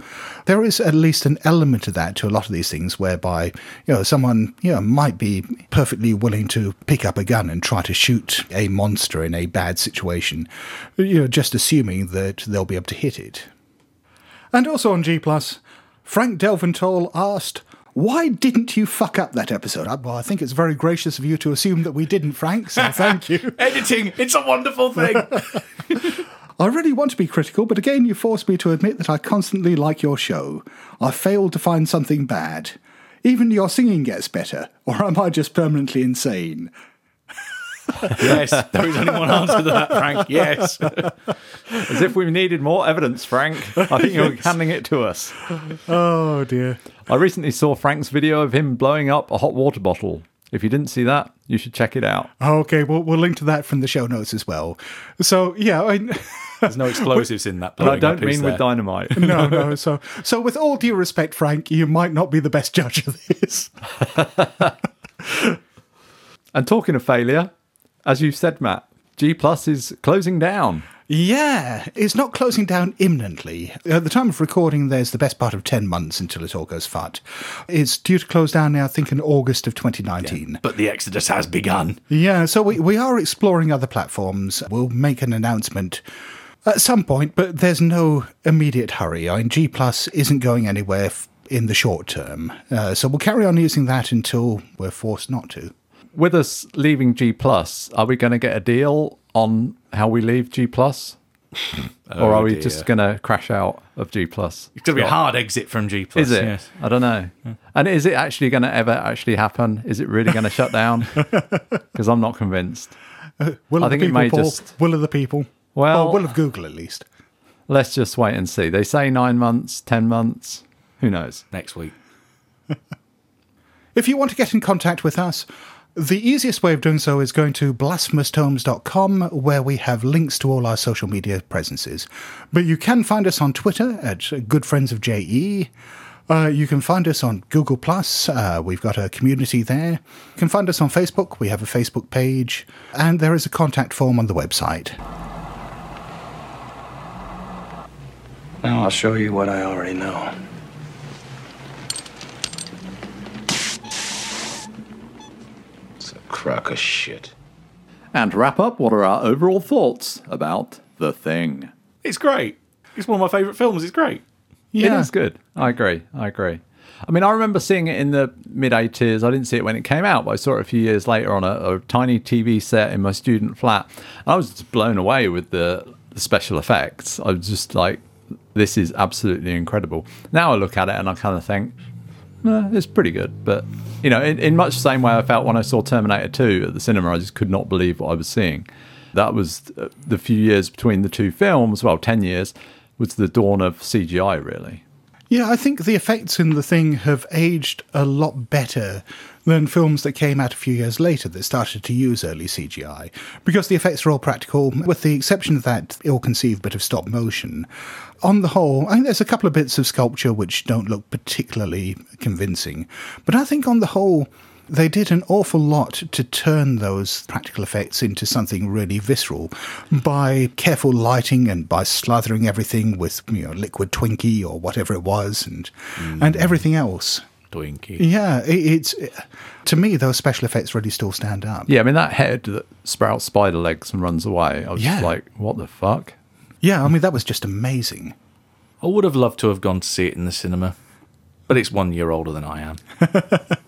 There is at least an element of that to a lot of these things, whereby you know someone you know might be perfectly willing to pick up a gun and try to shoot a monster in a bad situation, you know, just assuming that they'll be able to hit it. And also on G Plus, Frank Delventhal asked, why didn't you fuck up that episode? Well, I think it's very gracious of you to assume that we didn't, Frank, so <laughs> thank you. Editing, it's a wonderful thing. <laughs> I really want to be critical, but again, you force me to admit that I constantly like your show. I failed to find something bad. Even your singing gets better, or am I just permanently insane? Yes, there is only one answer to that, Frank. Yes. <laughs> As if we needed more evidence, Frank. I think you're handing it to us. Oh dear. I recently saw Frank's video of him blowing up a hot water bottle. If you didn't see that, you should check it out. Okay, well, we'll link to that from the show notes as well. So, yeah, I, <laughs> There's no explosives in that. And I don't up, is mean with there? dynamite. no, no. <laughs> So, so with all due respect, Frank, you might not be the best judge of this. And talking of failure, as you've said, Matt, G Plus is closing down. Yeah, it's not closing down imminently. At the time of recording, there's the best part of 10 months until it all goes fat. It's due to close down now, I think, in August of 2019. But the exodus has begun. Yeah, so we, we are exploring other platforms. We'll make an announcement at some point, but there's no immediate hurry. I mean, G Plus isn't going anywhere f- in the short term. Uh, so we'll carry on using that until we're forced not to. With us leaving G Plus, are we going to get a deal on how we leave G Plus? <laughs> or are oh, we dear. just going to crash out of G Plus? It's going to be a hard exit from G Plus. Is it? Yes. I don't know. And is it actually going to ever actually happen? Is it really going to shut down? <laughs> Because I'm not convinced. Uh, will I of think the it people, may Paul. just- Will of the people. Well- Or will of Google, at least. Let's just wait and see. They say nine months, ten months. Who knows? Next week. <laughs> If you want to get in contact with us, the easiest way of doing so is going to blasphemoustomes.com, where we have links to all our social media presences. But you can find us on Twitter at Good Friends of JE. Uh, you can find us on Google Plus. Uh, we've got a community there. You can find us on Facebook. We have a Facebook page, and there is a contact form on the website. Now I'll show you what I already know. Crock of shit. And wrap up, what are our overall thoughts about The Thing? It's great. It's one of my favourite films. It's great. Yeah. It is good. I agree. I agree. I mean, I remember seeing it in the mid 80s. I didn't see it when it came out, but I saw it a few years later on a, a tiny TV set in my student flat. I was just blown away with the, the special effects. I was just like, this is absolutely incredible. Now I look at it and I kind of think, eh, it's pretty good. But, you know, in, in much the same way I felt when I saw Terminator 2 at the cinema, I just could not believe what I was seeing. That was uh, the few years between the two films, well, 10 years, was the dawn of CGI, really. Yeah, I think the effects in the thing have aged a lot better than films that came out a few years later that started to use early CGI because the effects are all practical, with the exception of that ill conceived bit of stop motion. On the whole, I think there's a couple of bits of sculpture which don't look particularly convincing, but I think on the whole, they did an awful lot to turn those practical effects into something really visceral by careful lighting and by slathering everything with you know liquid Twinkie or whatever it was and and mm. everything else. Twinkie. Yeah, it, it's to me those special effects really still stand up. Yeah, I mean that head that sprouts spider legs and runs away. I was Yeah. just like, what the fuck? Yeah, I mean that was just amazing. I would have loved to have gone to see it in the cinema, but it's one year older than I am. <laughs>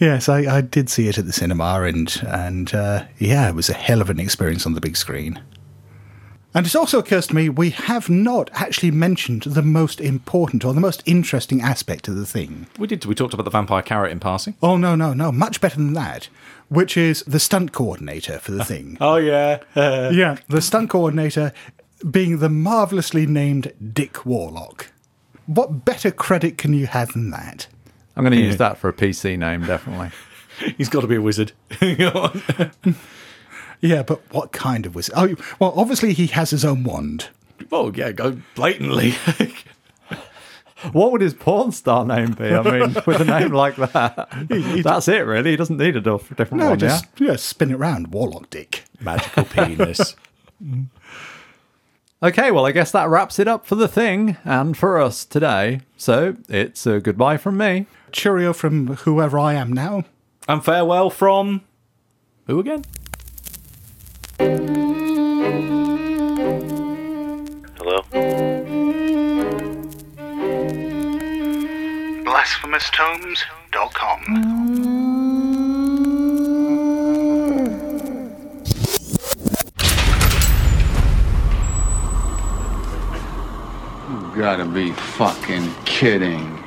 Yes, I, I did see it at the cinema, and and uh, yeah, it was a hell of an experience on the big screen. And it also occurs to me we have not actually mentioned the most important or the most interesting aspect of the thing. We did. We talked about the vampire carrot in passing. Oh no, no, no, much better than that. Which is the stunt coordinator for the <laughs> thing. Oh yeah, <laughs> yeah, the stunt coordinator being the marvelously named Dick Warlock. What better credit can you have than that? I'm going to use that for a PC name, definitely. <laughs> He's got to be a wizard. Yeah, but what kind of wizard? Oh, well, obviously he has his own wand. oh yeah, go blatantly. <laughs> What would his porn star name be? I mean, <laughs> with a name like that, that's it, really. He doesn't need a diff- different No, one, just yeah? yeah, spin it round, Warlock Dick. Magical penis. <laughs> Okay, well, I guess that wraps it up for the thing and for us today. So it's a goodbye from me. Cheerio from whoever I am now. and farewell from who again? Hello? BlasphemousTomes.com. You gotta be fucking kidding.